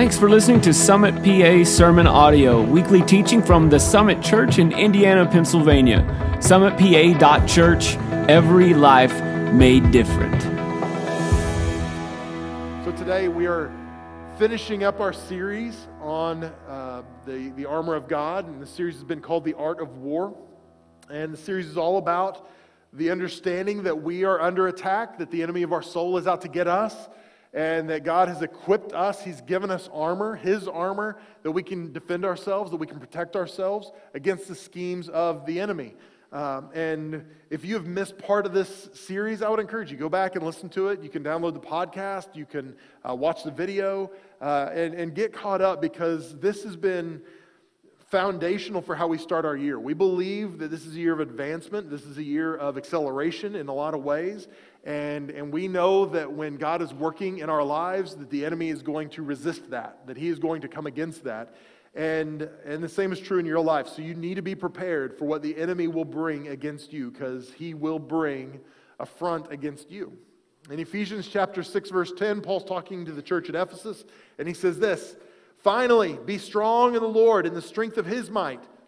Thanks for listening to Summit PA Sermon Audio, weekly teaching from the Summit Church in Indiana, Pennsylvania. SummitPA.church, every life made different. So today we are finishing up our series on uh, the, the armor of God, and the series has been called The Art of War. And the series is all about the understanding that we are under attack, that the enemy of our soul is out to get us and that God has equipped us. He's given us armor, His armor, that we can defend ourselves, that we can protect ourselves against the schemes of the enemy. Um, and if you have missed part of this series, I would encourage you go back and listen to it. You can download the podcast, you can uh, watch the video, uh, and, and get caught up because this has been foundational for how we start our year. We believe that this is a year of advancement, this is a year of acceleration in a lot of ways. And, and we know that when God is working in our lives, that the enemy is going to resist that, that he is going to come against that. And, and the same is true in your life. So you need to be prepared for what the enemy will bring against you because he will bring a front against you. In Ephesians chapter 6, verse 10, Paul's talking to the church at Ephesus, and he says this Finally, be strong in the Lord in the strength of his might.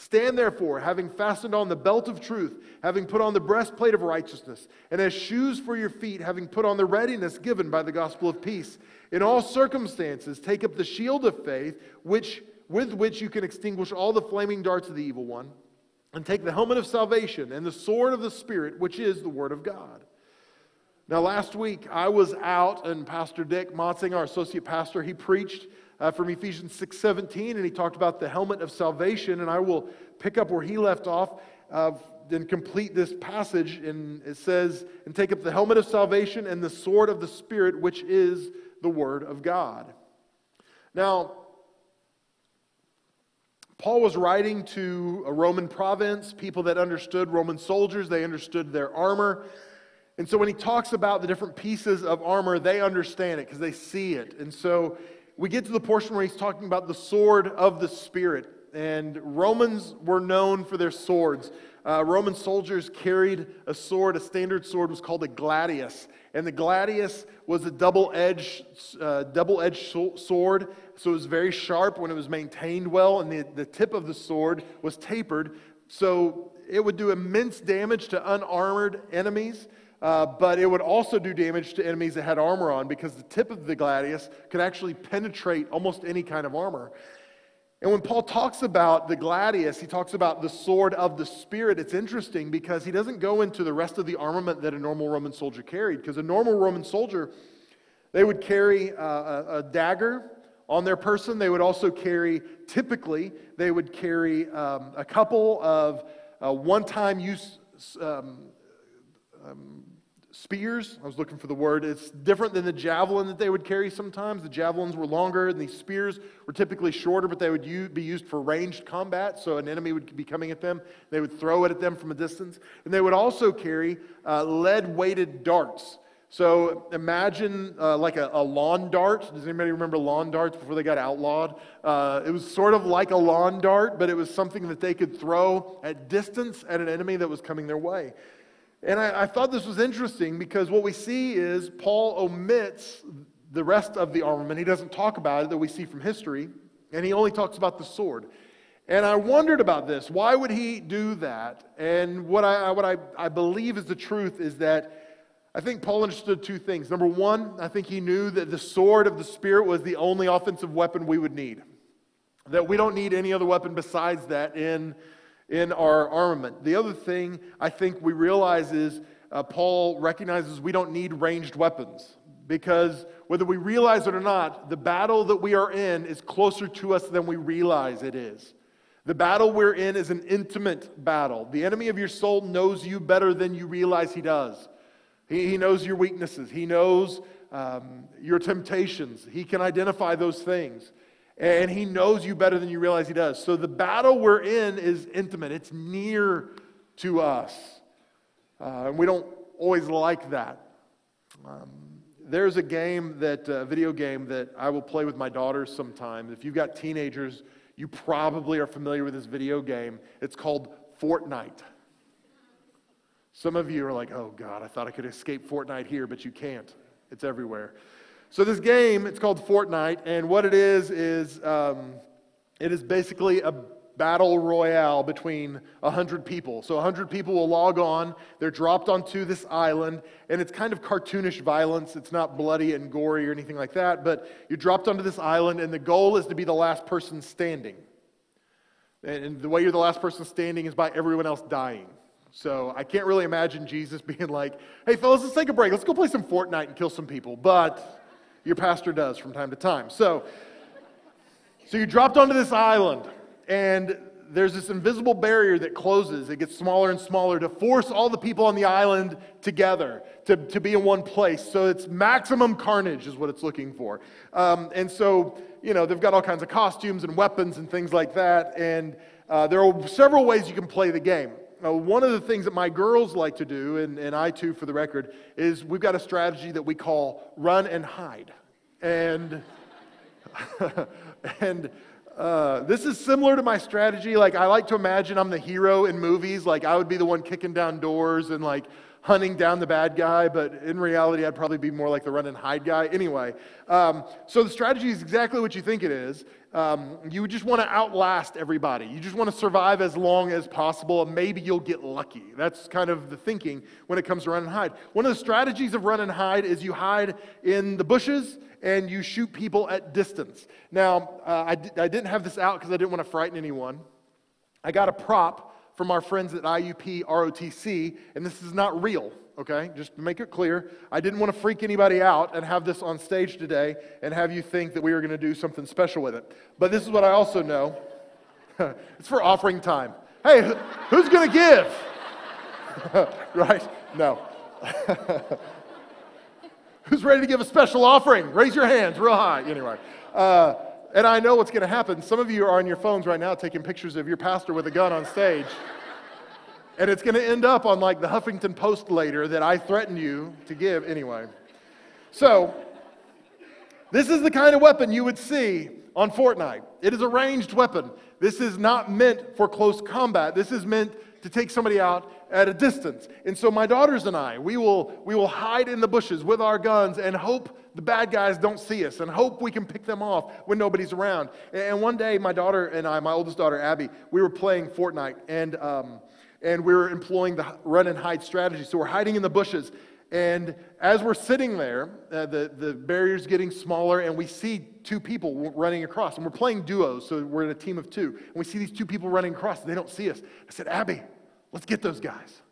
Stand therefore, having fastened on the belt of truth, having put on the breastplate of righteousness, and as shoes for your feet, having put on the readiness given by the gospel of peace. In all circumstances, take up the shield of faith, which, with which you can extinguish all the flaming darts of the evil one, and take the helmet of salvation and the sword of the Spirit, which is the word of God. Now, last week I was out, and Pastor Dick Motzing, our associate pastor, he preached uh, from Ephesians 6:17, and he talked about the helmet of salvation. And I will pick up where he left off uh, and complete this passage. And it says, "And take up the helmet of salvation and the sword of the Spirit, which is the word of God." Now, Paul was writing to a Roman province, people that understood Roman soldiers, they understood their armor. And so when he talks about the different pieces of armor, they understand it because they see it. And so we get to the portion where he's talking about the sword of the Spirit. And Romans were known for their swords. Uh, Roman soldiers carried a sword. A standard sword was called a gladius. And the gladius was a double edged uh, double-edged sword. So it was very sharp when it was maintained well. And the, the tip of the sword was tapered. So it would do immense damage to unarmored enemies. Uh, but it would also do damage to enemies that had armor on because the tip of the gladius could actually penetrate almost any kind of armor. And when Paul talks about the gladius, he talks about the sword of the Spirit. It's interesting because he doesn't go into the rest of the armament that a normal Roman soldier carried. Because a normal Roman soldier, they would carry uh, a, a, dagger on their person. They would also carry, typically, they would carry um, a couple of uh, one time use um, um, spears. I was looking for the word. It's different than the javelin that they would carry sometimes. The javelins were longer, and these spears were typically shorter, but they would u- be used for ranged combat. So an enemy would be coming at them, they would throw it at them from a distance. And they would also carry uh, lead weighted darts. So imagine uh, like a, a, lawn dart. Does anybody remember lawn darts before they got outlawed? Uh, it was sort of like a lawn dart, but it was something that they could throw at distance at an enemy that was coming their way. And I, I, thought this was interesting because what we see is Paul omits the rest of the armament. He doesn't talk about it that we see from history, and he only talks about the sword. And I wondered about this. Why would he do that? And what I, what I, I believe is the truth is that I think Paul understood two things. Number one, I think he knew that the sword of the Spirit was the only offensive weapon we would need. That we don't need any other weapon besides that in in our armament. The other thing I think we realize is uh, Paul recognizes we don't need ranged weapons because whether we realize it or not, the battle that we are in is closer to us than we realize it is. The battle we're in is an intimate battle. The enemy of your soul knows you better than you realize he does. He, he knows your weaknesses, he knows um, your temptations, he can identify those things and he knows you better than you realize he does. So the battle we're in is intimate, it's near to us. Uh, and we don't always like that. Um, there's a game that, a uh, video game that I will play with my daughters sometimes. If you've got teenagers, you probably are familiar with this video game. It's called Fortnite. Some of you are like, oh God, I thought I could escape Fortnite here, but you can't. It's everywhere. So, this game, it's called Fortnite, and what it is, is um, it is basically a battle royale between 100 people. So 100 people will log on, they're dropped onto this island, and it's kind of cartoonish violence. It's not bloody and gory or anything like that, but you're dropped onto this island, and the goal is to be the last person standing. And the way you're the last person standing is by everyone else dying. So I can't really imagine Jesus being like, hey, fellas, let's take a break. Let's go play some Fortnite and kill some people. But your pastor does from time to time. So, so you dropped onto this island and there's this invisible barrier that closes. It gets smaller and smaller to force all the people on the island together to, to be in one place. So it's maximum carnage, is what it's looking for. Um, and so, you know, they've got all kinds of costumes and weapons and things like that. And uh, there are several ways you can play the game. Uh, one of the things that my girls like to do, and, and I too, for the record, is we've got a strategy that we call run and hide. And, and, uh, this is similar to my strategy. Like, I like to imagine I'm the hero in movies. Like, I would be the one kicking down doors and like hunting down the bad guy, but in reality, I'd probably be more like the run and hide guy. Anyway, um, so the strategy is exactly what you think it is. Um, you just want to outlast everybody. You just want to survive as long as possible, and maybe you'll get lucky. That's kind of the thinking when it comes to run and hide. One of the strategies of run and hide is you hide in the bushes and you shoot people at distance. Now, uh, I d- I didn't have this out because I didn't want to frighten anyone. I got a prop from our friends at IUP ROTC, and this is not real, okay? Just to make it clear, I didn't want to freak anybody out and have this on stage today and have you think that we were going to do something special with it. But this is what I also know it's for offering time. Hey, who's going to give? right? No. Who's ready to give a special offering? Raise your hands real high. Anyway, uh, and I know what's going to happen. Some of you are on your phones right now taking pictures of your pastor with a gun on stage. and it's going to end up on like the Huffington Post later that I threatened you to give anyway. So, this is the kind of weapon you would see on Fortnite. It is a ranged weapon. This is not meant for close combat. This is meant to take somebody out at a distance. And so my daughters and I, we will, we will hide in the bushes with our guns and hope the bad guys don't see us and hope we can pick them off when nobody's around. And one day, my daughter and I, my oldest daughter, Abby, we were playing Fortnite and, um, and we were employing the run and hide strategy. So we're hiding in the bushes. And as we're sitting there, uh, the, the barrier's getting smaller, and we see two people running across. And we're playing duos, so we're in a team of two. And we see these two people running across, and they don't see us. I said, Abby, let's get those guys.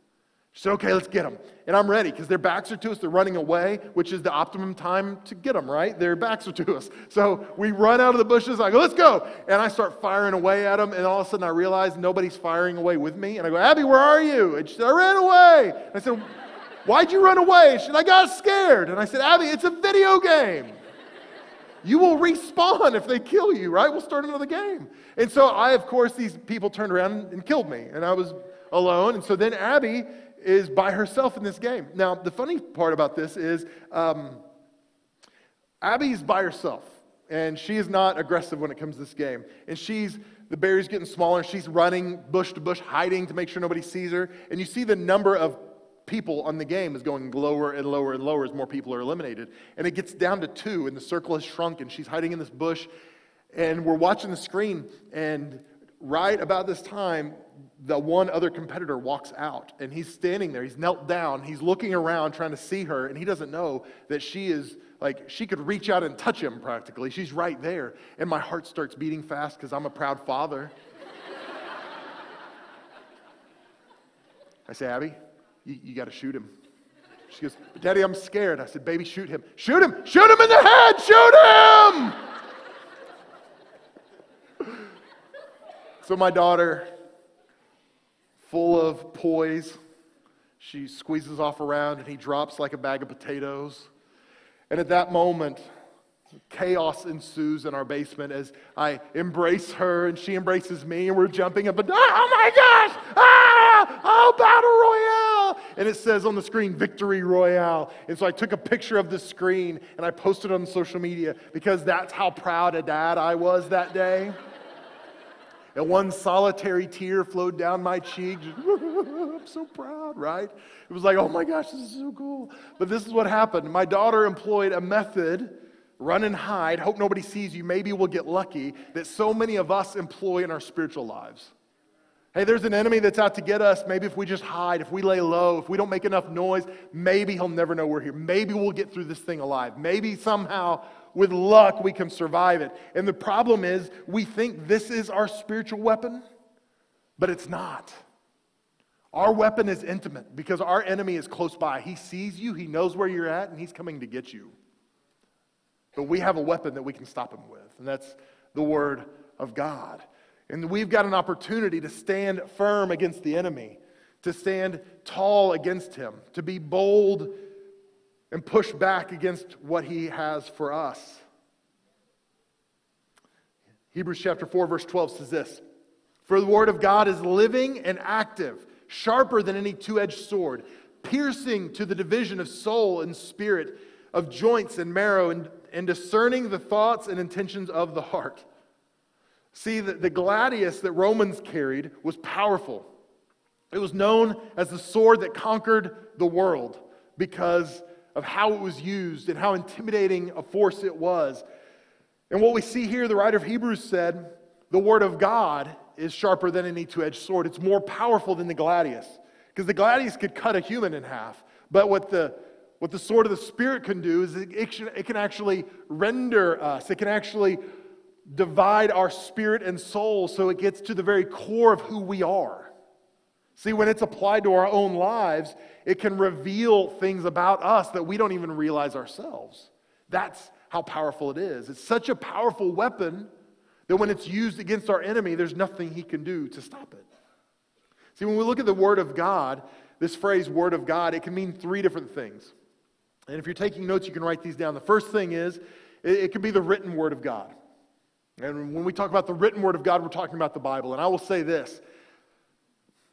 She said, okay, let's get them. And I'm ready because their backs are to us. They're running away, which is the optimum time to get them, right? Their backs are to us. So we run out of the bushes. I go, let's go. And I start firing away at them. And all of a sudden I realize nobody's firing away with me. And I go, Abby, where are you? And she said, I ran away. And I said, Why'd you run away? She said, I got scared. And I said, Abby, it's a video game. You will respawn if they kill you, right? We'll start another game. And so I, of course, these people turned around and killed me. And I was alone. And so then Abby is by herself in this game. Now, the funny part about this is um, Abby's by herself. And she is not aggressive when it comes to this game. And she's the barrier's getting smaller. She's running bush to bush, hiding to make sure nobody sees her. And you see the number of people on the game is going lower and lower and lower as more people are eliminated. And it gets down to two, and the circle has shrunk, and she's hiding in this bush. And we're watching the screen, and right about this time, the one other competitor walks out, and he's standing there. He's knelt down. He's looking around, trying to see her, and he doesn't know that she is like, she could reach out and touch him practically. She's right there. And my heart starts beating fast because I'm a proud father. I say, Abby, you, you got to shoot him. She goes, Daddy, I'm scared. I said, Baby, shoot him. Shoot him. Shoot him in the head. Shoot him. so my daughter, full of poise, she squeezes off around and he drops like a bag of potatoes. And at that moment, chaos ensues in our basement as I embrace her and she embraces me and we're jumping up and down. oh my gosh! Ah! Oh, battle royale! And it says on the screen, Victory Royale. And so I took a picture of the screen and I posted it on social media because that's how proud a dad I was that day. and one solitary tear flowed down my cheek. I'm so proud, right? It was like, oh my gosh, this is so cool. But this is what happened. My daughter employed a method run and hide, hope nobody sees you, maybe we'll get lucky, that so many of us employ in our spiritual lives. Hey, there's an enemy that's out to get us. Maybe if we just hide, if we lay low, if we don't make enough noise, maybe he'll never know we're here. Maybe we'll get through this thing alive. Maybe somehow, with luck, we can survive it. And the problem is, we think this is our spiritual weapon, but it's not. Our weapon is intimate because our enemy is close by. He sees you, he knows where you're at, and he's coming to get you. But we have a weapon that we can stop him with, and that's the Word of God. And we've got an opportunity to stand firm against the enemy, to stand tall against him, to be bold and push back against what he has for us. Hebrews chapter 4, verse 12 says this For the Word of God is living and active, sharper than any two edged sword, piercing to the division of soul and spirit, of joints and marrow, and and discerning the thoughts and intentions of the heart. See, the, the gladius that Romans carried was powerful. It was known as the sword that conquered the world because of how it was used and how intimidating a force it was. And what we see here, the writer of Hebrews said, the word of God is sharper than any two edged sword. It's more powerful than the gladius. Because the gladius could cut a human in half. But what the what the sword of the Spirit can do is it, it can actually render us, it can actually divide our spirit and soul so it gets to the very core of who we are. See, when it's applied to our own lives, it can reveal things about us that we don't even realize ourselves. That's how powerful it is. It's such a powerful weapon that when it's used against our enemy, there's nothing he can do to stop it. See, when we look at the Word of God, this phrase, Word of God, it can mean three different things. And if you're taking notes, you can write these down. The first thing is it, could be the written word of God. And when we talk about the written word of God, we're talking about the Bible. And I will say this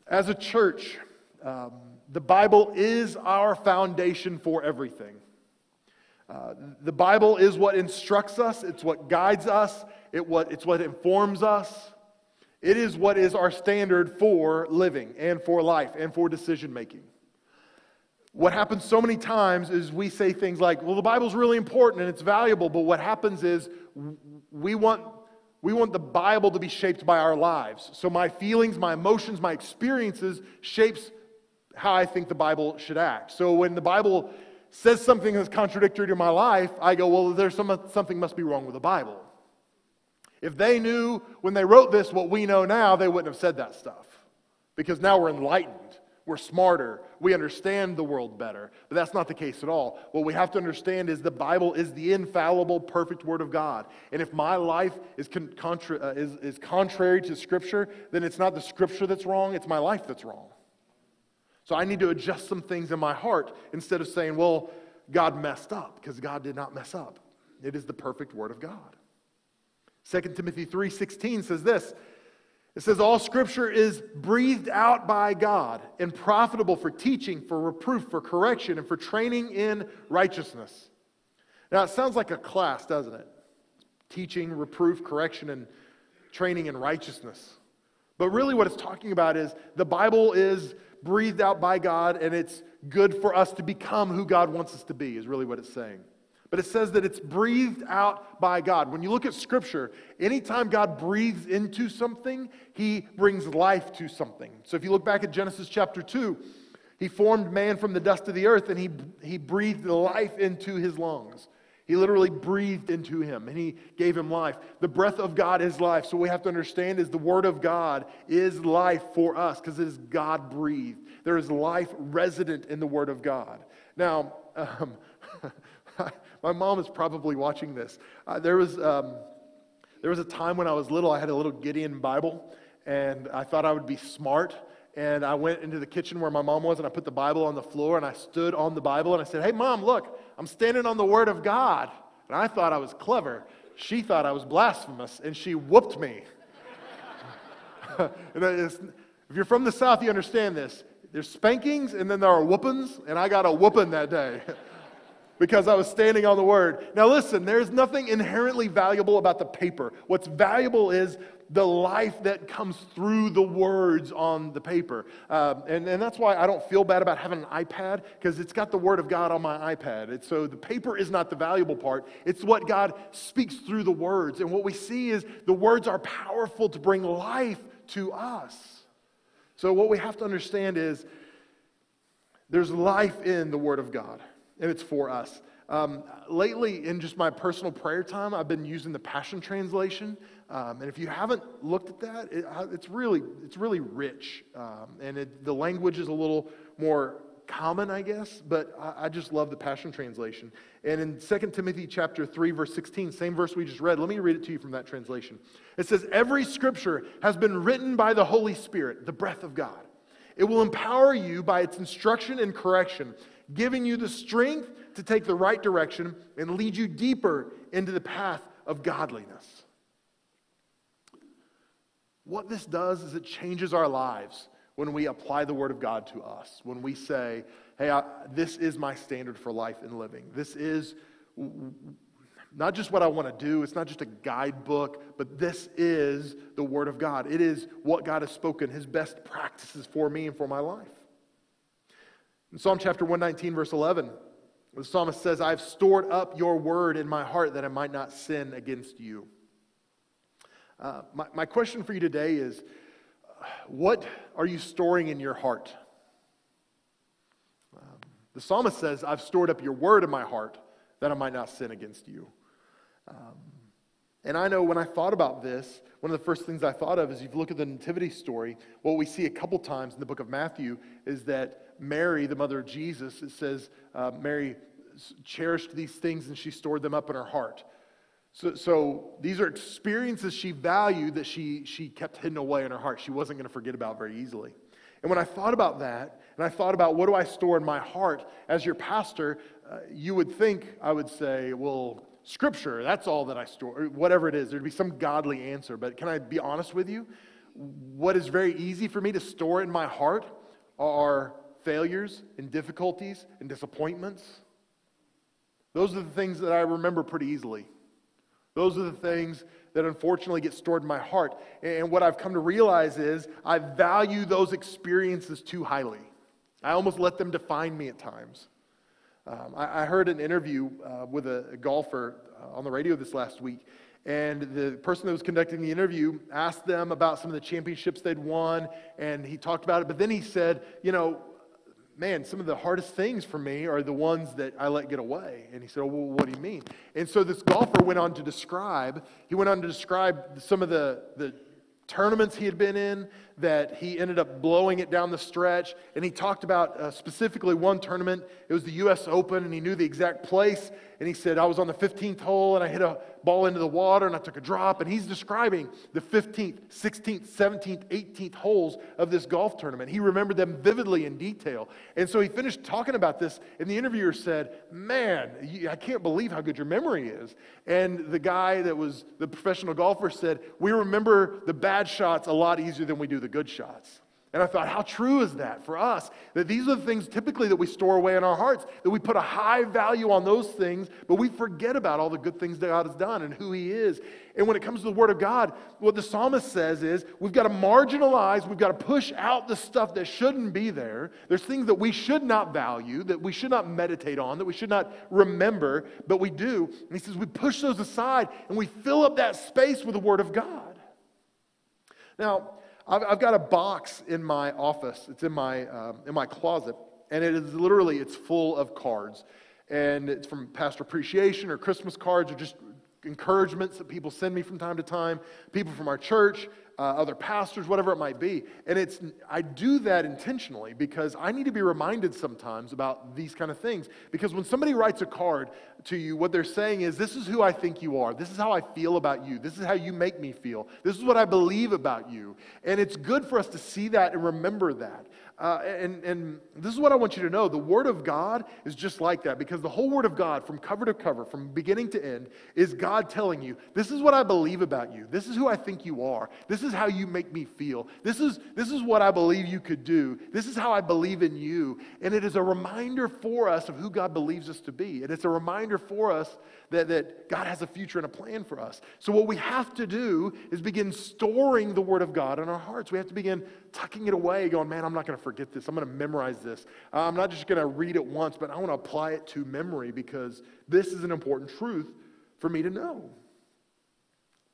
as a church, um, the Bible is our foundation for everything. Uh, the Bible is what instructs us, it's what guides us, it what, it's what informs us. It is what is our standard for living and for life and for decision making what happens so many times is we say things like, well, the Bible's really important and it's valuable, but what happens is we want, we want the Bible to be shaped by our lives. So my feelings, my emotions, my experiences shapes how I think the Bible should act. So when the Bible says something that's contradictory to my life, I go, well, there's some, something must be wrong with the Bible. If they knew when they wrote this what we know now, they wouldn't have said that stuff because now we're enlightened. We're smarter. We understand the world better. But that's not the case at all. What we have to understand is the Bible is the infallible, perfect Word of God. And if my life is, con- contra- uh, is, is contrary to Scripture, then it's not the Scripture that's wrong, it's my life that's wrong. So I need to adjust some things in my heart instead of saying, well, God messed up, because God did not mess up. It is the perfect Word of God. 2 Timothy 3:16 says this it says, All scripture is breathed out by God and profitable for teaching, for reproof, for correction, and for training in righteousness. Now, it sounds like a class, doesn't it? Teaching, reproof, correction, and training in righteousness. But really, what it's talking about is the Bible is breathed out by God and it's good for us to become who God wants us to be, is really what it's saying but it says that it's breathed out by God. When you look at Scripture, anytime God breathes into something, He brings life to something. So if you look back at Genesis chapter 2, He formed man from the dust of the earth and He, he breathed life into his lungs. He literally breathed into him and he gave him life. The breath of God is life. So, we have to understand is the word of God is life for us because it is God breathed. There is life resident in the word of God. Now, um, My mom is probably watching this. Uh, there, was, um, there was a time when I was little, I had a little Gideon Bible, and I thought I would be smart. And I went into the kitchen where my mom was, and I put the Bible on the floor, and I stood on the Bible, and I said, Hey, mom, look, I'm standing on the Word of God. And I thought I was clever. She thought I was blasphemous, and she whooped me. if you're from the South, you understand this. There's spankings and then there are whoopings, and I got a whooping that day because I was standing on the word. Now, listen, there's nothing inherently valuable about the paper. What's valuable is the life that comes through the words on the paper. Uh, and, and that's why I don't feel bad about having an iPad because it's got the Word of God on my iPad. So the paper is not the valuable part, it's what God speaks through the words. And what we see is the words are powerful to bring life to us. So what we have to understand is there's life in the Word of God, it's for us. Um, lately, in just my personal prayer time, I've been using the Passion Translation. Um, and if you haven't looked at that, it, uh, it's, really, it's really rich. Um, and it, the language is a little more common, I guess, but I, I, just love the Passion Translation. And in 2 Timothy chapter 3, verse 16, same verse we just read, let me read it to you from that translation. It says, Every scripture has been written by the Holy Spirit, the breath of God. It will empower you by its instruction and correction, giving you the strength to take the right direction and lead you deeper into the path of godliness. What this does is it changes our lives when we apply the Word of God to us, when we say, hey, I, this is my standard for life and living. This is not just what I want to do, it's not just a guidebook, but this is the Word of God. It is what God has spoken, His best practices for me and for my life. In Psalm chapter 119, verse 11, the psalmist says, I've stored up your word in my heart that I might not sin against you. Uh, my, my question for you today is what are you storing in your heart? Um, the psalmist says, I've stored up your word in my heart that I might not sin against you. Um, and I know when I thought about this, one of the first things I thought of is if you look at the nativity story, what we see a couple times in the book of Matthew is that Mary, the mother of Jesus, it says uh, Mary cherished these things and she stored them up in her heart. So, so these are experiences she valued that she, she kept hidden away in her heart. She wasn't going to forget about very easily. And when I thought about that, and I thought about what do I store in my heart as your pastor, uh, you would think I would say, well, scripture, that's all that I store, whatever it is. There'd be some godly answer. But can I be honest with you? What is very easy for me to store in my heart are failures and difficulties and disappointments. Those are the things that I remember pretty easily. Those are the things that unfortunately get stored in my heart. And what I've come to realize is I value those experiences too highly. I almost let them define me at times. Um, I, I, heard an interview uh, with a, a golfer uh, on the radio this last week, and the person that was conducting the interview asked them about some of the championships they'd won, and he talked about it. But then he said, You know, man, some of the hardest things for me are the ones that I let get away. And he said, oh, well, what do you mean? And so this golfer went on to describe, he went on to describe some of the, the tournaments he had been in that he ended up blowing it down the stretch. And he talked about uh, specifically one tournament. It was the U.S. Open, and he knew the exact place. And he said, I was on the 15th hole, and I hit a ball into the water, and I took a drop. And he's describing the 15th, 16th, 17th, 18th holes of this golf tournament. He remembered them vividly in detail. And so he finished talking about this, and the interviewer said, Man, I can't believe how good your memory is. And the guy that was the professional golfer said, We remember the bad shots a lot easier than we do the good shots. And I thought, how true is that for us? That these are the things typically that we store away in our hearts, that we put a high value on those things, but we forget about all the good things that God has done and who He is. And when it comes to the Word of God, what the psalmist says is we've got to marginalize, we've got to push out the stuff that shouldn't be there. There's things that we should not value, that we should not meditate on, that we should not remember, but we do. And he says we push those aside and we fill up that space with the Word of God. Now, I've, I've got a box in my office. It's in my, um, in my closet, and it is literally, it's full of cards. And it's from pastor appreciation or Christmas cards or just encouragements that people send me from time to time, people from our church, uh, other pastors, whatever it might be. And it's I do that intentionally because I need to be reminded sometimes about these kind of things. Because when somebody writes a card to you, what they're saying is, "This is who I think you are. This is how I feel about you. This is how you make me feel. This is what I believe about you." And it's good for us to see that and remember that. Uh, and, and this is what I want you to know the Word of God is just like that because the whole Word of God, from cover to cover, from beginning to end, is God telling you, This is what I believe about you. This is who I think you are. This is how you make me feel. This is, this is what I believe you could do. This is how I believe in you. And it is a reminder for us of who God believes us to be. And it's a reminder for us that, that God has a future and a plan for us. So, what we have to do is begin storing the Word of God in our hearts. We have to begin tucking it away, going, Man, I'm not going to forget this. I'm going to memorize this. I'm not just going to read it once, but I want to apply it to memory because this is an important truth for me to know.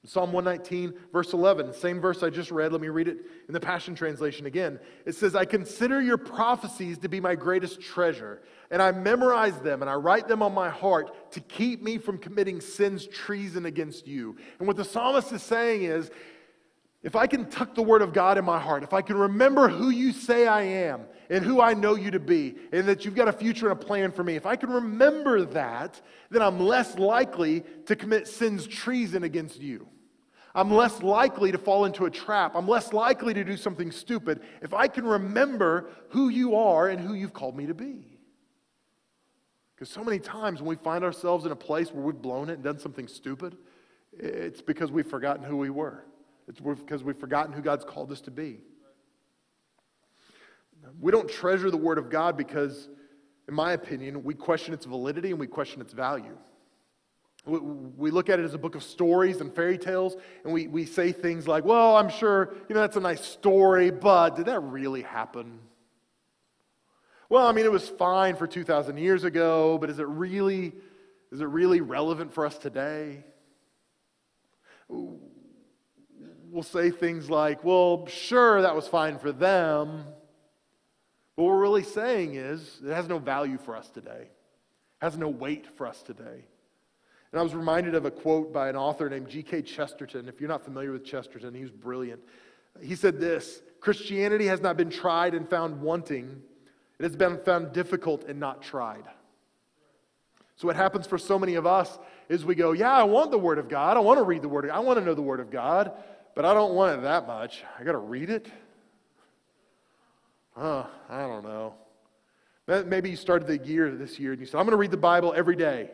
Psalm 119, verse 11, same verse I just read. Let me read it in the Passion Translation again. It says, I consider your prophecies to be my greatest treasure, and I memorize them and I write them on my heart to keep me from committing sins treason against you. And what the psalmist is saying is, if I can tuck the word of God in my heart, if I can remember who you say I am and who I know you to be, and that you've got a future and a plan for me, if I can remember that, then I'm less likely to commit sin's treason against you. I'm less likely to fall into a trap. I'm less likely to do something stupid if I can remember who you are and who you've called me to be. Because so many times when we find ourselves in a place where we've blown it and done something stupid, it's because we've forgotten who we were. It's because we've forgotten who God's called us to be. We don't treasure the Word of God because, in my opinion, we question its validity and we question its value. We look at it as a book of stories and fairy tales, and we, we say things like, well, I'm sure, you know, that's a nice story, but did that really happen? Well, I mean, it was fine for 2,000 years ago, but is it really, is it really relevant for us today? We'll say things like, well, sure, that was fine for them. But what we're really saying is it has no value for us today, it has no weight for us today. And I was reminded of a quote by an author named G.K. Chesterton. If you're not familiar with Chesterton, he was brilliant. He said this Christianity has not been tried and found wanting, it has been found difficult and not tried. So, what happens for so many of us is we go, Yeah, I want the Word of God. I want to read the Word of God. I want to know the Word of God but I don't want it that much. I got to read it? Huh, I don't know. Maybe you started the year this year and you said, I'm going to read the Bible every day.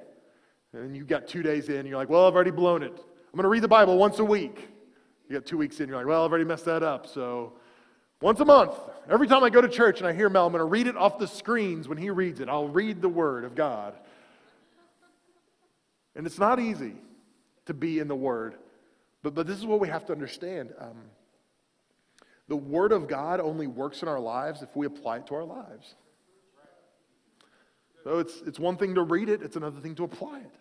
And you got two days in, and you're like, well, I've already blown it. I'm going to read the Bible once a week. You got two weeks in, you're like, well, I've already messed that up. So once a month, every time I go to church and I hear Mel, I'm going to read it off the screens when he reads it. I'll read the Word of God. And it's not easy to be in the Word. But, but this is what we have to understand. Um, the Word of God only works in our lives if we apply it to our lives. So it's, it's one thing to read it, it's another thing to apply it.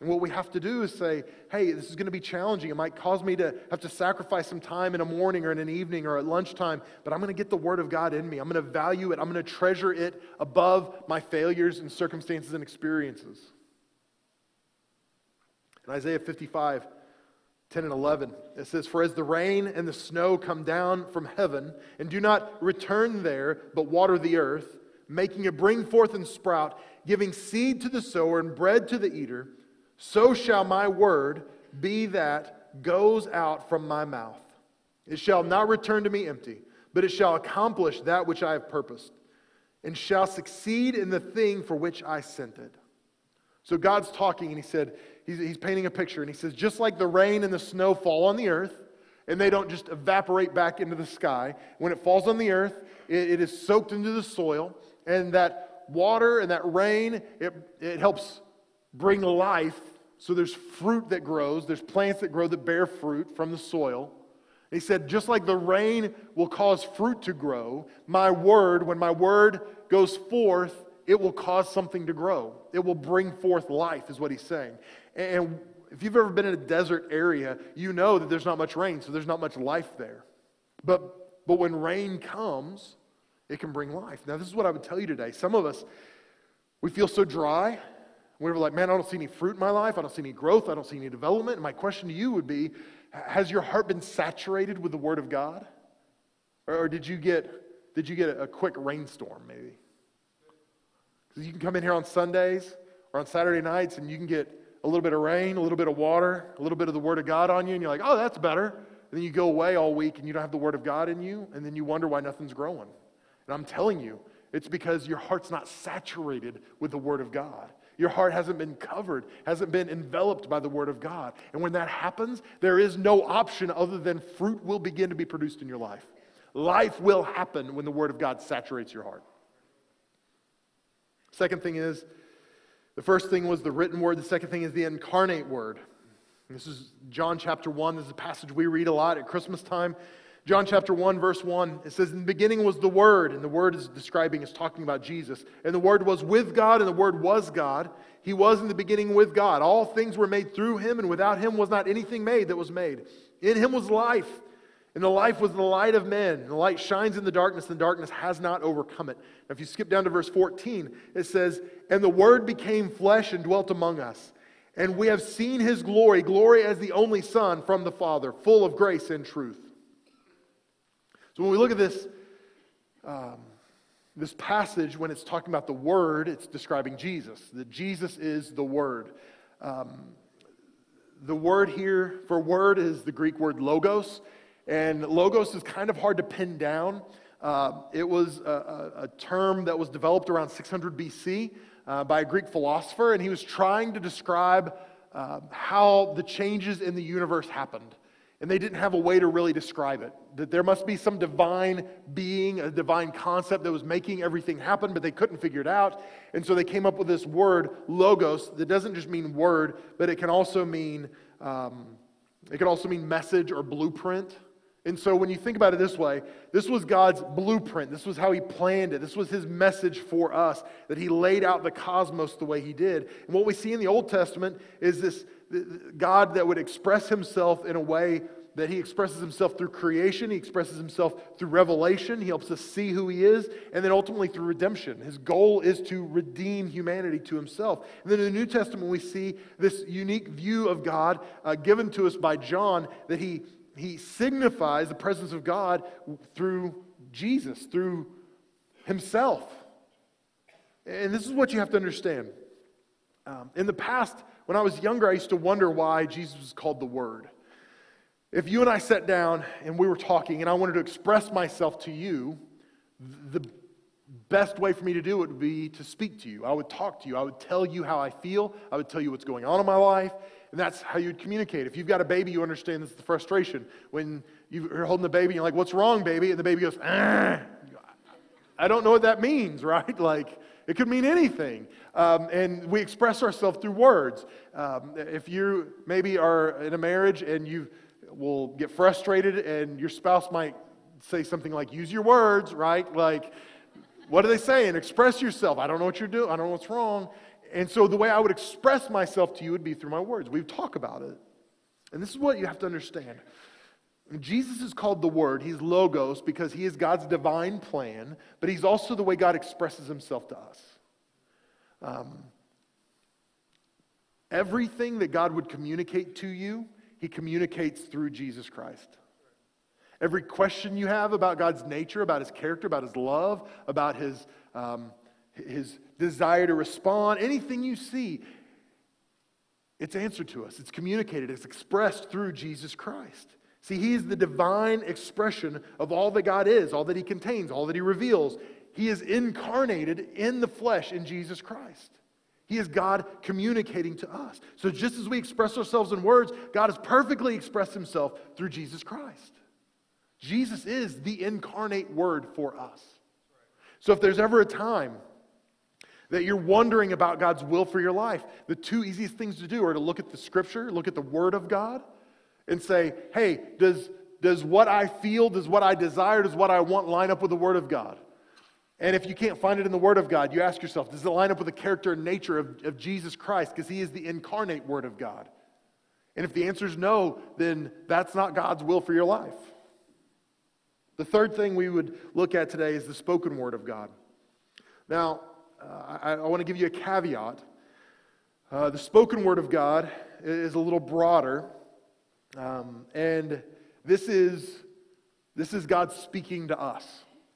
And what we have to do is say, hey, this is going to be challenging. It might cause me to have to sacrifice some time in a morning or in an evening or at lunchtime, but I'm going to get the Word of God in me. I'm going to value it. I'm going to treasure it above my failures and circumstances and experiences. In Isaiah 55, 10 and 11. It says, For as the rain and the snow come down from heaven, and do not return there, but water the earth, making it bring forth and sprout, giving seed to the sower and bread to the eater, so shall my word be that goes out from my mouth. It shall not return to me empty, but it shall accomplish that which I have purposed, and shall succeed in the thing for which I sent it. So God's talking, and He said, he's, he's painting a picture, and he says, just like the rain and the snow fall on the earth, and they don't just evaporate back into the sky, when it falls on the earth, it, it is soaked into the soil, and that water and that rain, it, it helps bring life. So there's fruit that grows, there's plants that grow that bear fruit from the soil. He said, just like the rain will cause fruit to grow, my word, when my word goes forth, it will cause something to grow. It will bring forth life, is what he's saying. And if you've ever been in a desert area, you know that there's not much rain, so there's not much life there. But, but when rain comes, it can bring life. Now, this is what I would tell you today. Some of us, we feel so dry. We're like, man, I don't see any fruit in my life. I don't see any growth. I don't see any development. And my question to you would be Has your heart been saturated with the Word of God? Or did you get, did you get a quick rainstorm, maybe? Because you can come in here on Sundays or on Saturday nights and you can get a little bit of rain, a little bit of water, a little bit of the Word of God on you, and you're like, oh, that's better. And then you go away all week and you don't have the Word of God in you, and then you wonder why nothing's growing. And I'm telling you, it's because your heart's not saturated with the Word of God. Your heart hasn't been covered, hasn't been enveloped by the Word of God. And when that happens, there is no option other than fruit will begin to be produced in your life. Life will happen when the Word of God saturates your heart. Second thing is, the first thing was the written Word, the second thing is the incarnate Word. This is John chapter 1. This is a passage we read a lot at Christmas time. John chapter 1, verse 1, it says, In the beginning was the Word, and the Word is describing, is talking about Jesus. And the Word was with God, and the Word was God. He was in the beginning with God. All things were made through him, and without him was not anything made that was made. In him was life, and the life was the light of men. And the light shines in the darkness, and the darkness has not overcome it. Now, if you skip down to verse 14, it says, And the Word became flesh and dwelt among us. And we have seen his glory, glory as the only Son from the Father, full of grace and truth. So when we look at this, um, this passage, when it's talking about the Word, it's describing Jesus, that Jesus is the Word. Um, the word here for word is the Greek word logos, and logos is kind of hard to pin down. Uh, it was a, a, a, term that was developed around 600 BC uh, by a Greek philosopher, and he was trying to describe uh, how the changes in the universe happened and they didn't have a way to really describe it. That there must be some divine being, a divine concept that was making everything happen, but they couldn't figure it out. And so they came up with this word, logos, that doesn't just mean word, but it can also mean um, it can also mean message or blueprint. And so when you think about it this way, this was God's blueprint. This was how he planned it. This was his message for us, that he laid out the cosmos the way he did. And what we see in the Old Testament is this God that would express himself in a way that he expresses himself through creation, he expresses himself through revelation, he helps us see who he is, and then ultimately through redemption. His goal is to redeem humanity to himself. And then in the New Testament, we see this unique view of God uh, given to us by John that he, he signifies the presence of God through Jesus, through himself. And this is what you have to understand. Um, in the past, when I was younger, I used to wonder why Jesus was called the Word. If you and I sat down and we were talking and I wanted to express myself to you, the best way for me to do it would be to speak to you. I would talk to you. I would tell you how I feel. I would tell you what's going on in my life. And that's how you'd communicate. If you've got a baby, you understand this is the frustration. When you're holding the baby, and you're like, What's wrong, baby? And the baby goes, ah. I don't know what that means, right? Like, it could mean anything. Um, and we express ourselves through words. Um, if you maybe are in a marriage and you will get frustrated, and your spouse might say something like, use your words, right? Like, what are they saying? Express yourself. I don't know what you're doing. I don't know what's wrong. And so the way I would express myself to you would be through my words. We talk about it. And this is what you have to understand. Jesus is called the Word. He's Logos because he is God's divine plan, but he's also the way God expresses himself to us. Um, everything that God would communicate to you, he communicates through Jesus Christ. Every question you have about God's nature, about his character, about his love, about his, um, his desire to respond, anything you see, it's answered to us. It's communicated, it's expressed through Jesus Christ. See, He is the divine expression of all that God is, all that He contains, all that He reveals. He is incarnated in the flesh in Jesus Christ. He is God communicating to us. So just as we express ourselves in words, God has perfectly expressed Himself through Jesus Christ. Jesus is the incarnate Word for us. So if there's ever a time that you're wondering about God's will for your life, the two easiest things to do are to look at the Scripture, look at the Word of God, and say, hey, does, does what I feel, does what I desire, does what I want line up with the Word of God? And if you can't find it in the Word of God, you ask yourself, does it line up with the character and nature of, of Jesus Christ? Because He is the incarnate Word of God. And if the answer is no, then that's not God's will for your life. The third thing we would look at today is the spoken Word of God. Now, uh, I, I want to give you a caveat. Uh, the spoken Word of God is a little broader um, and this is, this is God speaking to us.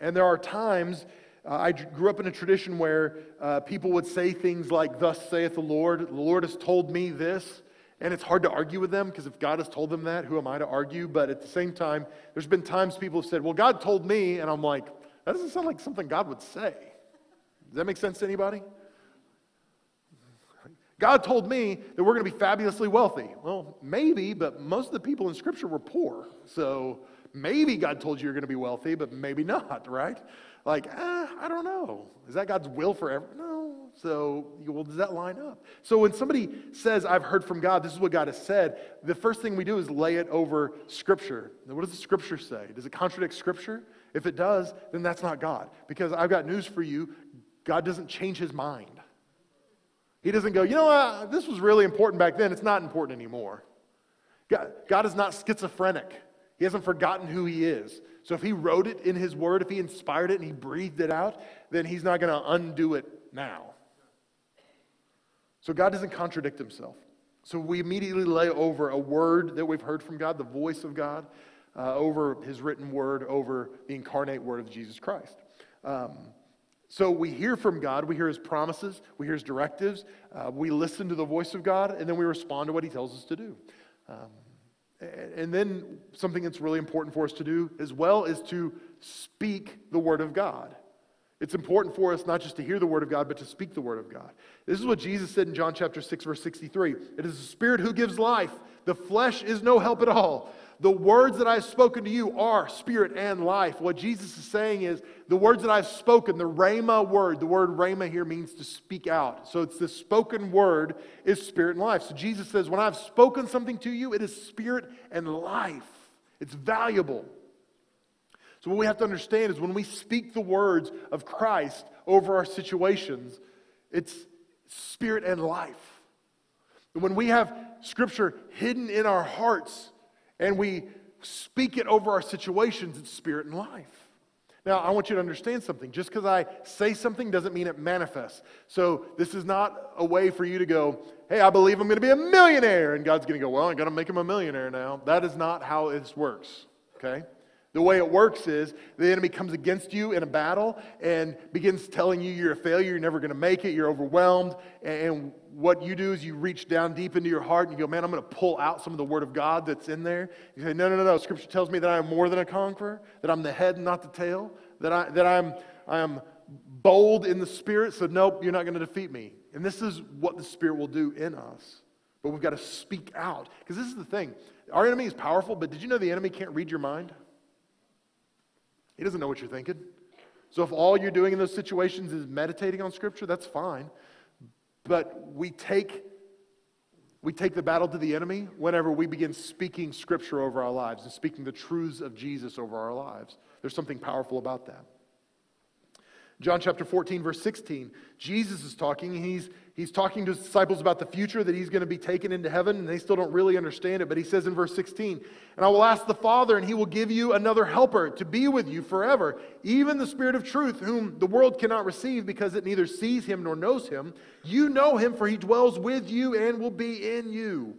And there are times, uh, I grew up in a tradition where uh, people would say things like, Thus saith the Lord, the Lord has told me this. And it's hard to argue with them because if God has told them that, who am I to argue? But at the same time, there's been times people have said, Well, God told me. And I'm like, That doesn't sound like something God would say. Does that make sense to anybody? God told me that we're going to be fabulously wealthy. Well, maybe, but most of the people in Scripture were poor. So maybe God told you you're going to be wealthy, but maybe not, right? Like, eh, I don't know. Is that God's will for? No. So, well, does that line up? So, when somebody says, I've heard from God, this is what God has said, the first thing we do is lay it over Scripture. Now, what does the Scripture say? Does it contradict Scripture? If it does, then that's not God. Because I've got news for you God doesn't change his mind. He doesn't go, you know what, this was really important back then, it's not important anymore. God, God is not schizophrenic. He hasn't forgotten who he is. So if he wrote it in his word, if he inspired it and he breathed it out, then he's not going to undo it now. So God doesn't contradict himself. So we immediately lay over a word that we've heard from God, the voice of God, uh, over his written word, over the incarnate word of Jesus Christ. Um, so we hear from God, we hear his promises, we hear his directives, uh, we listen to the voice of God, and then we respond to what he tells us to do. Um, and then something that's really important for us to do as well is to speak the word of God. It's important for us not just to hear the word of God, but to speak the word of God. This is what Jesus said in John chapter 6, verse 63. It is the spirit who gives life. The flesh is no help at all. The words that I've spoken to you are spirit and life. What Jesus is saying is the words that I've spoken, the rhema word, the word rhema here means to speak out. So it's the spoken word is spirit and life. So Jesus says, when I've spoken something to you, it is spirit and life. It's valuable. So what we have to understand is when we speak the words of Christ over our situations, it's spirit and life. And when we have scripture hidden in our hearts, and we speak it over our situations, it's spirit and life. Now, I want you to understand something. Just because I say something doesn't mean it manifests. So, this is not a way for you to go, hey, I believe I'm going to be a millionaire. And God's going to go, well, I'm going to make him a millionaire now. That is not how this works, okay? The way it works is the enemy comes against you in a battle and begins telling you you're a failure, you're never going to make it, you're overwhelmed. And what you do is you reach down deep into your heart and you go, Man, I'm going to pull out some of the word of God that's in there. You say, No, no, no, no. Scripture tells me that I am more than a conqueror, that I'm the head and not the tail, that, I, that I'm, I am bold in the spirit. So, nope, you're not going to defeat me. And this is what the spirit will do in us. But we've got to speak out. Because this is the thing our enemy is powerful, but did you know the enemy can't read your mind? He doesn't know what you're thinking. So if all you're doing in those situations is meditating on Scripture, that's fine. But we take, we take the battle to the enemy whenever we begin speaking Scripture over our lives and speaking the truths of Jesus over our lives. There's something powerful about that. John chapter 14, verse 16, Jesus is talking. He's, he's talking to his disciples about the future that he's going to be taken into heaven, and they still don't really understand it. But he says in verse 16, And I will ask the Father, and he will give you another helper to be with you forever, even the Spirit of truth, whom the world cannot receive because it neither sees him nor knows him. You know him, for he dwells with you and will be in you.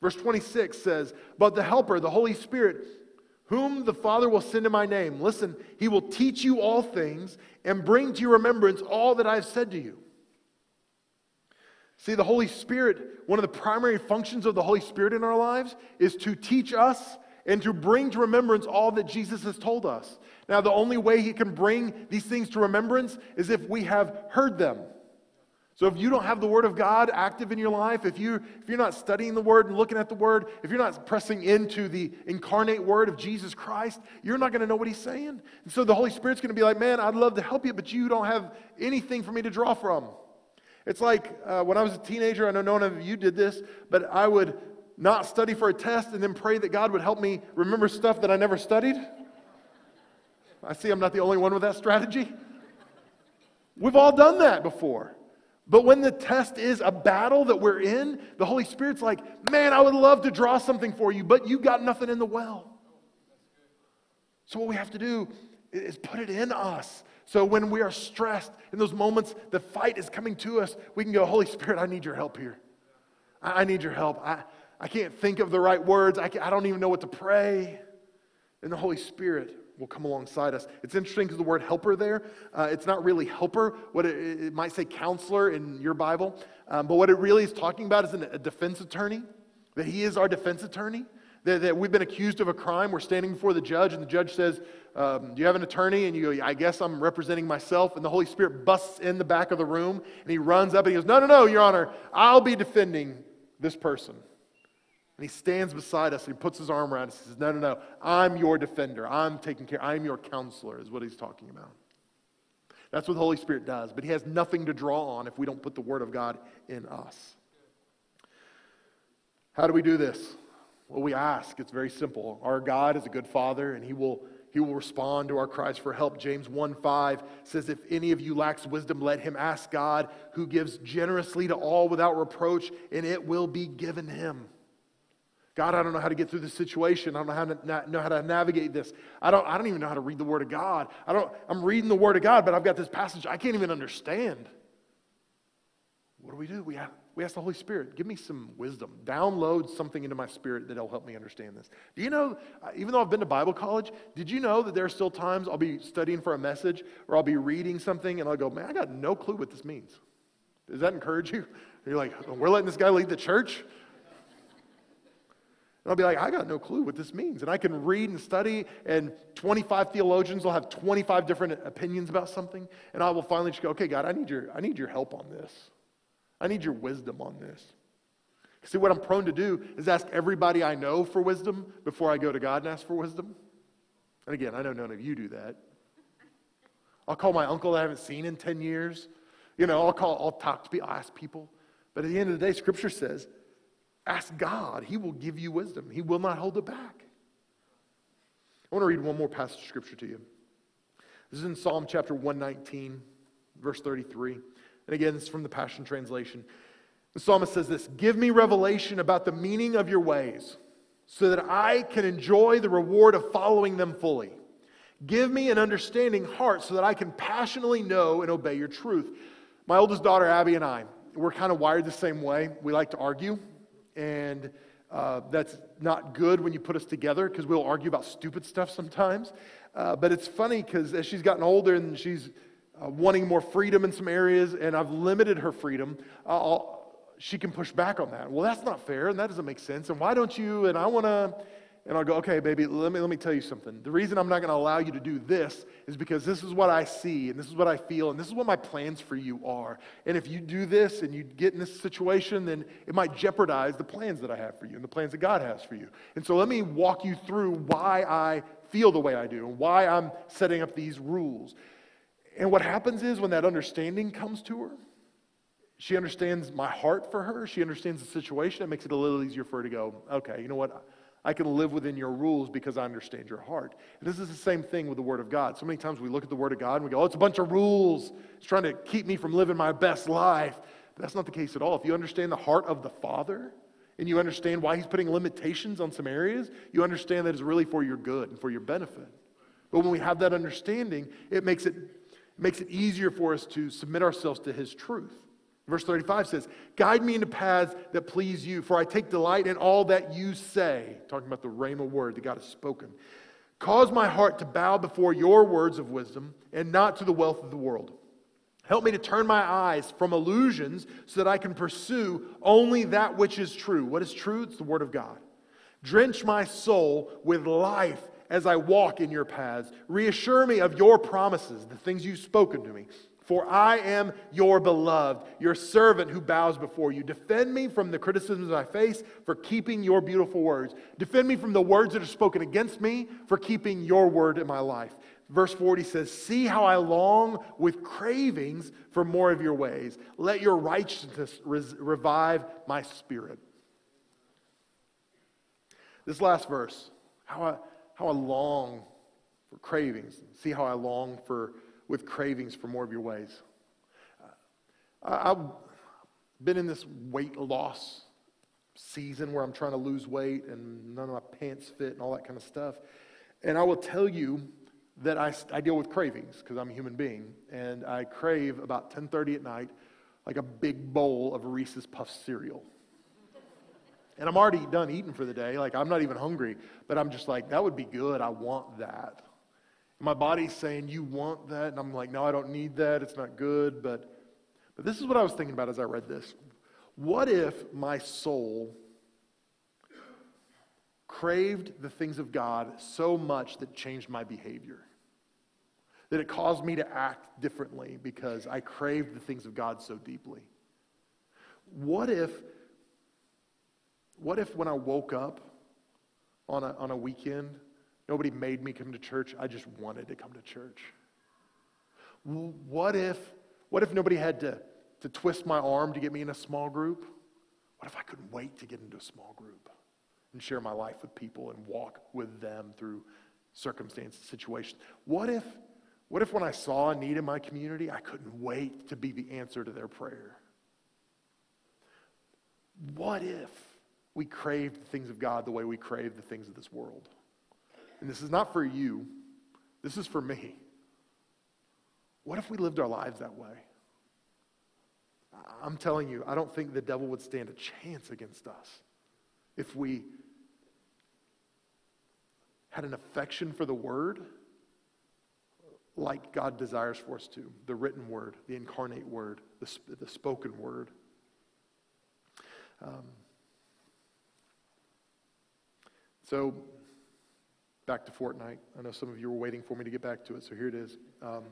Verse 26 says, But the helper, the Holy Spirit, whom the Father will send in my name. Listen, he will teach you all things and bring to your remembrance all that I've said to you. See, the Holy Spirit, one of the primary functions of the Holy Spirit in our lives is to teach us and to bring to remembrance all that Jesus has told us. Now, the only way he can bring these things to remembrance is if we have heard them. So if you don't have the Word of God active in your life, if, you, if you're not studying the Word and looking at the Word, if you're not pressing into the incarnate Word of Jesus Christ, you're not going to know what He's saying. And so the Holy Spirit's going to be like, man, I'd love to help you, but you don't have anything for me to draw from. It's like uh, when I was a teenager, I know none of you did this, but I would not study for a test and then pray that God would help me remember stuff that I never studied. I see I'm not the only one with that strategy. We've all done that before. But when the test is a battle that we're in, the Holy Spirit's like, man, I would love to draw something for you, but you got nothing in the well. So what we have to do is put it in us. So when we are stressed, in those moments the fight is coming to us, we can go, Holy Spirit, I need your help here. I, need your help. I, I can't think of the right words. I, I don't even know what to pray. And the Holy Spirit will come alongside us. It's interesting because the word helper there, uh, it's not really helper. What it, it, might say counselor in your Bible, um, but what it really is talking about is an, a defense attorney, that he is our defense attorney, That, that we've been accused of a crime. We're standing before the judge, and the judge says, um, Do you have an attorney? And you go, I guess I'm representing myself. And the Holy Spirit busts in the back of the room, and he runs up and he goes, No, no, no, Your Honor, I'll be defending this person. And he stands beside us and he puts his arm around us and says, No, no, no, I'm your defender. I'm taking care, I'm your counselor, is what he's talking about. That's what the Holy Spirit does, but he has nothing to draw on if we don't put the Word of God in us. How do we do this? Well, we ask. It's very simple. Our God is a good Father, and He will, he will respond to our cries for help. James 1 5 says, If any of you lacks wisdom, let him ask God, who gives generously to all without reproach, and it will be given him. God, I don't know how to get through this situation. I don't know how to, know how to navigate this. I don't, I don't even know how to read the Word of God. I don't, I'm reading the Word of God, but I've got this passage I can't even understand. What do we do? We, have, we ask the Holy Spirit, give me some wisdom. Download something into my spirit that'll help me understand this. Do you know, uh, even though I've been to Bible college, did you know that there are still times I'll be studying for a message or I'll be reading something and I'll go, man, I got no clue what this means. Does that encourage you? You're like, we're letting this guy lead the church? And I'll be like, I got no clue what this means. And I can read and study, and 25 theologians will have 25 different opinions about something. And I will finally just go, okay, God, I need your, I need your help on this. I need your wisdom on this. See, what I'm prone to do is ask everybody I know for wisdom before I go to God and ask for wisdom. And again, I know none of you do that. I'll call my uncle I haven't seen in 10 years. You know, I'll call, I'll talk to people, I'll ask people. But at the end of the day, Scripture says Ask God, He will give you wisdom, He will not hold it back. I want to read one more passage of Scripture to you. This is in Psalm chapter 119, verse 33. And again, it's from the Passion Translation. The psalmist says this Give me revelation about the meaning of your ways, so that I can enjoy the reward of following them fully. Give me an understanding heart so that I can passionately know and obey your truth. My oldest daughter, Abby, and I, we're kind of wired the same way. We like to argue and uh, that's not good when you put us together because we'll argue about stupid stuff sometimes. Uh, but it's funny because as she's gotten older and she's uh, wanting more freedom in some areas, and I've limited her freedom, she can push back on that. Well, that's not fair, and that doesn't make sense. And why don't you? And I want to. And I'll go, okay, baby, let me, let me tell you something. The reason I'm not going to allow you to do this is because this is what I see, and this is what I feel, and this is what my plans for you are. And if you do this and you get in this situation, then it might jeopardize the plans that I have for you and the plans that God has for you. And so let me walk you through why I feel the way I do and why I'm setting up these rules. And what happens is when that understanding comes to her, she understands my heart for her. She understands the situation. It makes it a little easier for her to go, okay, you know what? I can live within your rules because I understand your heart. And this is the same thing with the Word of God. So many times we look at the Word of God and we go, oh, it's a bunch of rules. It's trying to keep me from living my best life. But that's not the case at all. If you understand the heart of the Father and you understand why He's putting limitations on some areas, you understand that it's really for your good and for your benefit. But when we have that understanding, it makes it, it makes it easier for us to submit ourselves to His truth. Verse 35 says, Guide me into paths that please you, for I take delight in all that you say. Talking about the rhema word that God has spoken. Cause my heart to bow before your words of wisdom and not to the wealth of the world. Help me to turn my eyes from illusions so that I can pursue only that which is true. What is true? It's the Word of God. Drench my soul with life as I walk in your paths. Reassure me of your promises, the things you've spoken to me. For I am your beloved, your servant who bows before you. Defend me from the criticisms I face for keeping your beautiful words. Defend me from the words that are spoken against me for keeping your word in my life. Verse 40 says, See how I long with cravings for more of your ways. Let your righteousness revive my spirit. This last verse, how I, how I long for cravings. See how I long for with cravings for more of your ways. Uh, I've been in this weight loss season where I'm trying to lose weight and none of my pants fit and all that kind of stuff. And I will tell you that I, I deal with cravings because I'm a human being. And I crave about 10.30 at night like a big bowl of Reese's Puff cereal. And I'm already done eating for the day. Like, I'm not even hungry. But I'm just like, that would be good. I want that. My body's saying, You want that? And I'm like, No, I don't need that. It's not good. But, but this is what I was thinking about as I read this. What if my soul craved the things of God so much that changed my behavior. That it caused me to act differently because I craved the things of God so deeply. What if, what if when I woke up on a, on a weekend, nobody made me come to church, I just wanted to come to church? What if, what if nobody had to, to twist my arm to get me in a small group? What if I couldn't wait to get into a small group and share my life with people and walk with them through circumstances, situations? What if, what if when I saw a need in my community, I couldn't wait to be the answer to their prayer? What if we craved the things of God the way we crave the things of this world? And this is not for you, this is for me. What if we lived our lives that way? I'm telling you, I don't think the devil would stand a chance against us if we had an affection for the word like God desires for us to the written word, the incarnate word, the, the spoken word. Um, so, back to Fortnite. I know some of you were waiting for me to get back to it, so here it is. Um,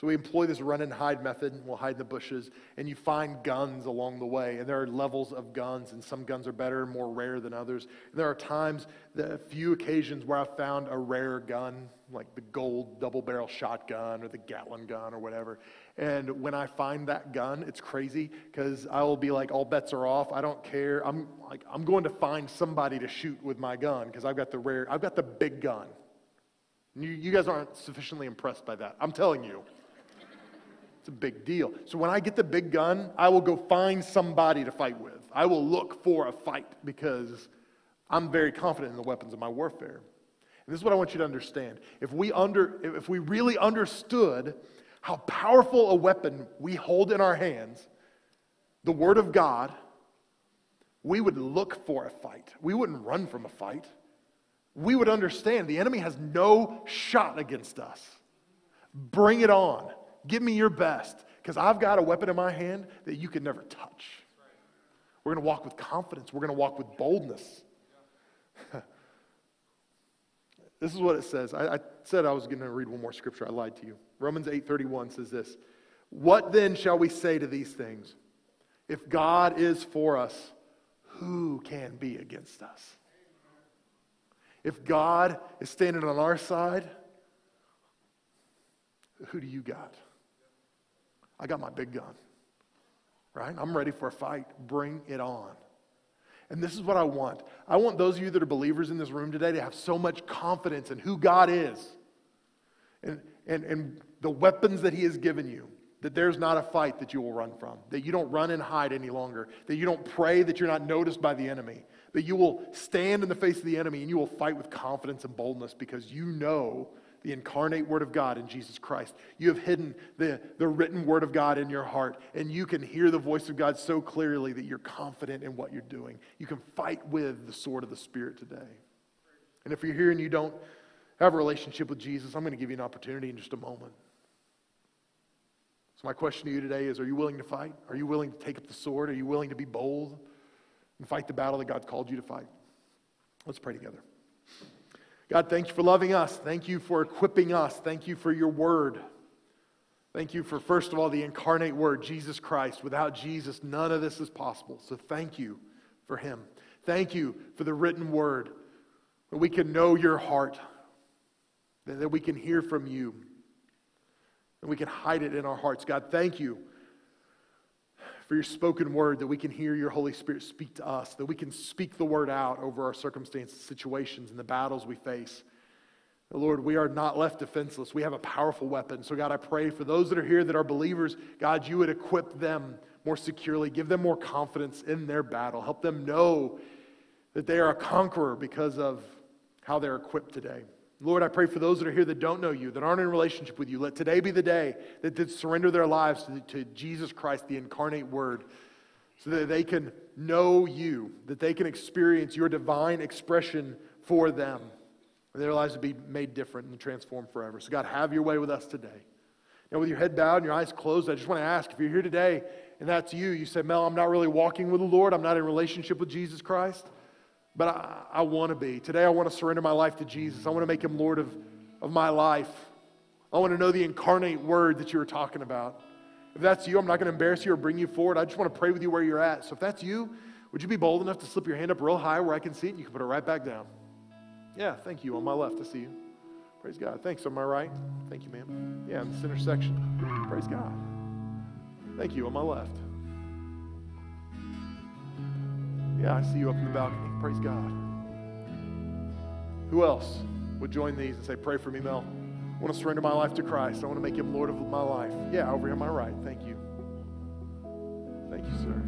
so we employ this run and hide method. We'll hide in the bushes, and you find guns along the way. And there are levels of guns, and some guns are better and more rare than others. And there are times, a few occasions where I've found a rare gun, like the gold double barrel shotgun or the Gatling gun or whatever. And when I find that gun, it's crazy because I will be like, all bets are off. I don't care. I'm like, I'm going to find somebody to shoot with my gun because I've got the rare, I've got the big gun. You, you guys aren't sufficiently impressed by that. I'm telling you. It's a big deal. So when I get the big gun, I will go find somebody to fight with. I will look for a fight because I'm very confident in the weapons of my warfare. And this is what I want you to understand. If we, under, if we really understood how powerful a weapon we hold in our hands, the Word of God, we would look for a fight. We wouldn't run from a fight. We would understand the enemy has no shot against us. Bring it on. Give me your best because I've got a weapon in my hand that you can never touch. We're going to walk with confidence. We're going to walk with boldness. this is what it says. I, I said I was going to read one more scripture. I lied to you. Romans 8:31 says this. What then shall we say to these things? If God is for us, who can be against us? If God is standing on our side, who do you got? I got my big gun, right? I'm ready for a fight. Bring it on. And this is what I want. I want those of you that are believers in this room today to have so much confidence in who God is and, and, and the weapons that He has given you that there's not a fight that you will run from, that you don't run and hide any longer, that you don't pray that you're not noticed by the enemy, that you will stand in the face of the enemy and you will fight with confidence and boldness because you know the incarnate Word of God in Jesus Christ. You have hidden the, the written Word of God in your heart, and you can hear the voice of God so clearly that you're confident in what you're doing. You can fight with the sword of the Spirit today. And if you're here and you don't have a relationship with Jesus, I'm going to give you an opportunity in just a moment. So, my question to you today is Are you willing to fight? Are you willing to take up the sword? Are you willing to be bold and fight the battle that God called you to fight? Let's pray together. God, thank you for loving us. Thank you for equipping us. Thank you for your word. Thank you for, first of all, the incarnate word, Jesus Christ. Without Jesus, none of this is possible. So thank you for him. Thank you for the written word, that we can know your heart, that we can hear from you, and we can hide it in our hearts. God, thank you for your spoken word, that we can hear your Holy Spirit speak to us, that we can speak the word out over our circumstances, situations, and the battles we face. Lord, we are not left defenseless. We have a powerful weapon. So, God, I pray for those that are here that are believers, God, you would equip them more securely, give them more confidence in their battle, help them know that they are a conqueror because of how they're equipped today. Lord, I pray for those that are here that don't know you, that aren't in a relationship with you. Let today be the day that they surrender their lives to, to Jesus Christ, the incarnate Word, so that they can know you, that they can experience your divine expression for them, and their lives will be made different and transformed forever. So, God, have your way with us today. Now, with your head bowed and your eyes closed, I just want to ask if you're here today and that's you, you say, Mel, I'm not really walking with the Lord, I'm not in relationship with Jesus Christ. But I, I want to be. Today, I want to surrender my life to Jesus. I want to make him Lord of, of my life. I want to know the incarnate word that you were talking about. If that's you, I'm not going to embarrass you or bring you forward. I just want to pray with you where you're at. So if that's you, would you be bold enough to slip your hand up real high where I can see it and you can put it right back down? Yeah, thank you. On my left, I see you. Praise God. Thanks. On my right, thank you, ma'am. Yeah, in the center section. Praise God. Thank you. On my left. Yeah, I see you up in the balcony. Praise God. Who else would join these and say, Pray for me, Mel? I want to surrender my life to Christ. I want to make him Lord of my life. Yeah, over here on my right. Thank you. Thank you, sir.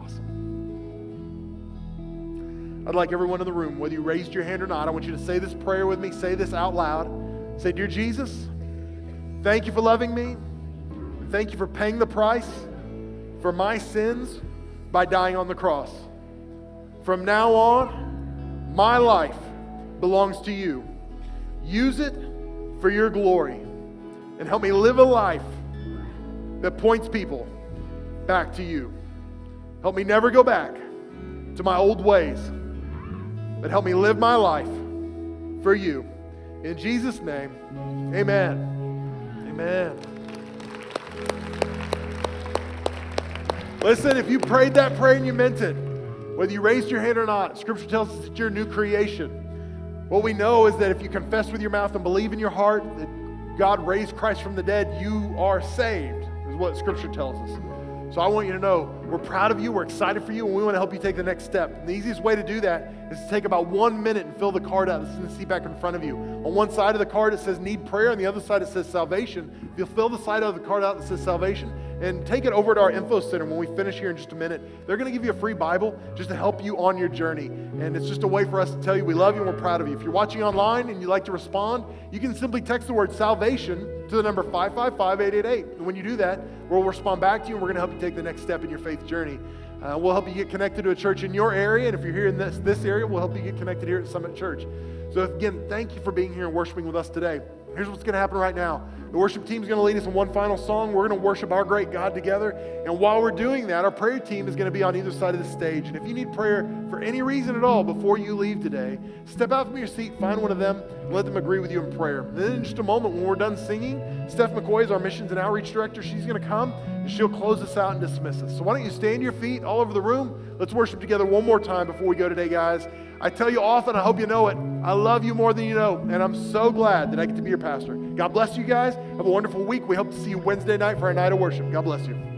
Awesome. I'd like everyone in the room, whether you raised your hand or not, I want you to say this prayer with me. Say this out loud. Say, Dear Jesus, thank you for loving me. Thank you for paying the price for my sins by dying on the cross. From now on, my life belongs to you. Use it for your glory and help me live a life that points people back to you. Help me never go back to my old ways, but help me live my life for you. In Jesus' name, amen. Amen. Listen, if you prayed that prayer and you meant it, whether you raised your hand or not, Scripture tells us that you're a new creation. What we know is that if you confess with your mouth and believe in your heart that God raised Christ from the dead, you are saved, is what Scripture tells us. So I want you to know we're proud of you, we're excited for you, and we want to help you take the next step. And the easiest way to do that is to take about one minute and fill the card out that's in the seat back in front of you. On one side of the card it says need prayer, on the other side it says salvation. If you'll fill the side of the card out that says salvation, and take it over to our info center when we finish here in just a minute. They're going to give you a free Bible just to help you on your journey. And it's just a way for us to tell you we love you and we're proud of you. If you're watching online and you'd like to respond, you can simply text the word salvation to the number 555 888. And when you do that, we'll respond back to you and we're going to help you take the next step in your faith journey. Uh, we'll help you get connected to a church in your area. And if you're here in this, this area, we'll help you get connected here at Summit Church. So, again, thank you for being here and worshiping with us today. Here's what's going to happen right now. The worship team is going to lead us in one final song. We're going to worship our great God together. And while we're doing that, our prayer team is going to be on either side of the stage. And if you need prayer for any reason at all before you leave today, step out from your seat, find one of them, and let them agree with you in prayer. And then in just a moment, when we're done singing, Steph McCoy is our missions and outreach director. She's going to come and she'll close us out and dismiss us. So why don't you stand your feet all over the room? Let's worship together one more time before we go today, guys. I tell you often, I hope you know it. I love you more than you know, and I'm so glad that I get to be your pastor. God bless you guys. Have a wonderful week. We hope to see you Wednesday night for our night of worship. God bless you.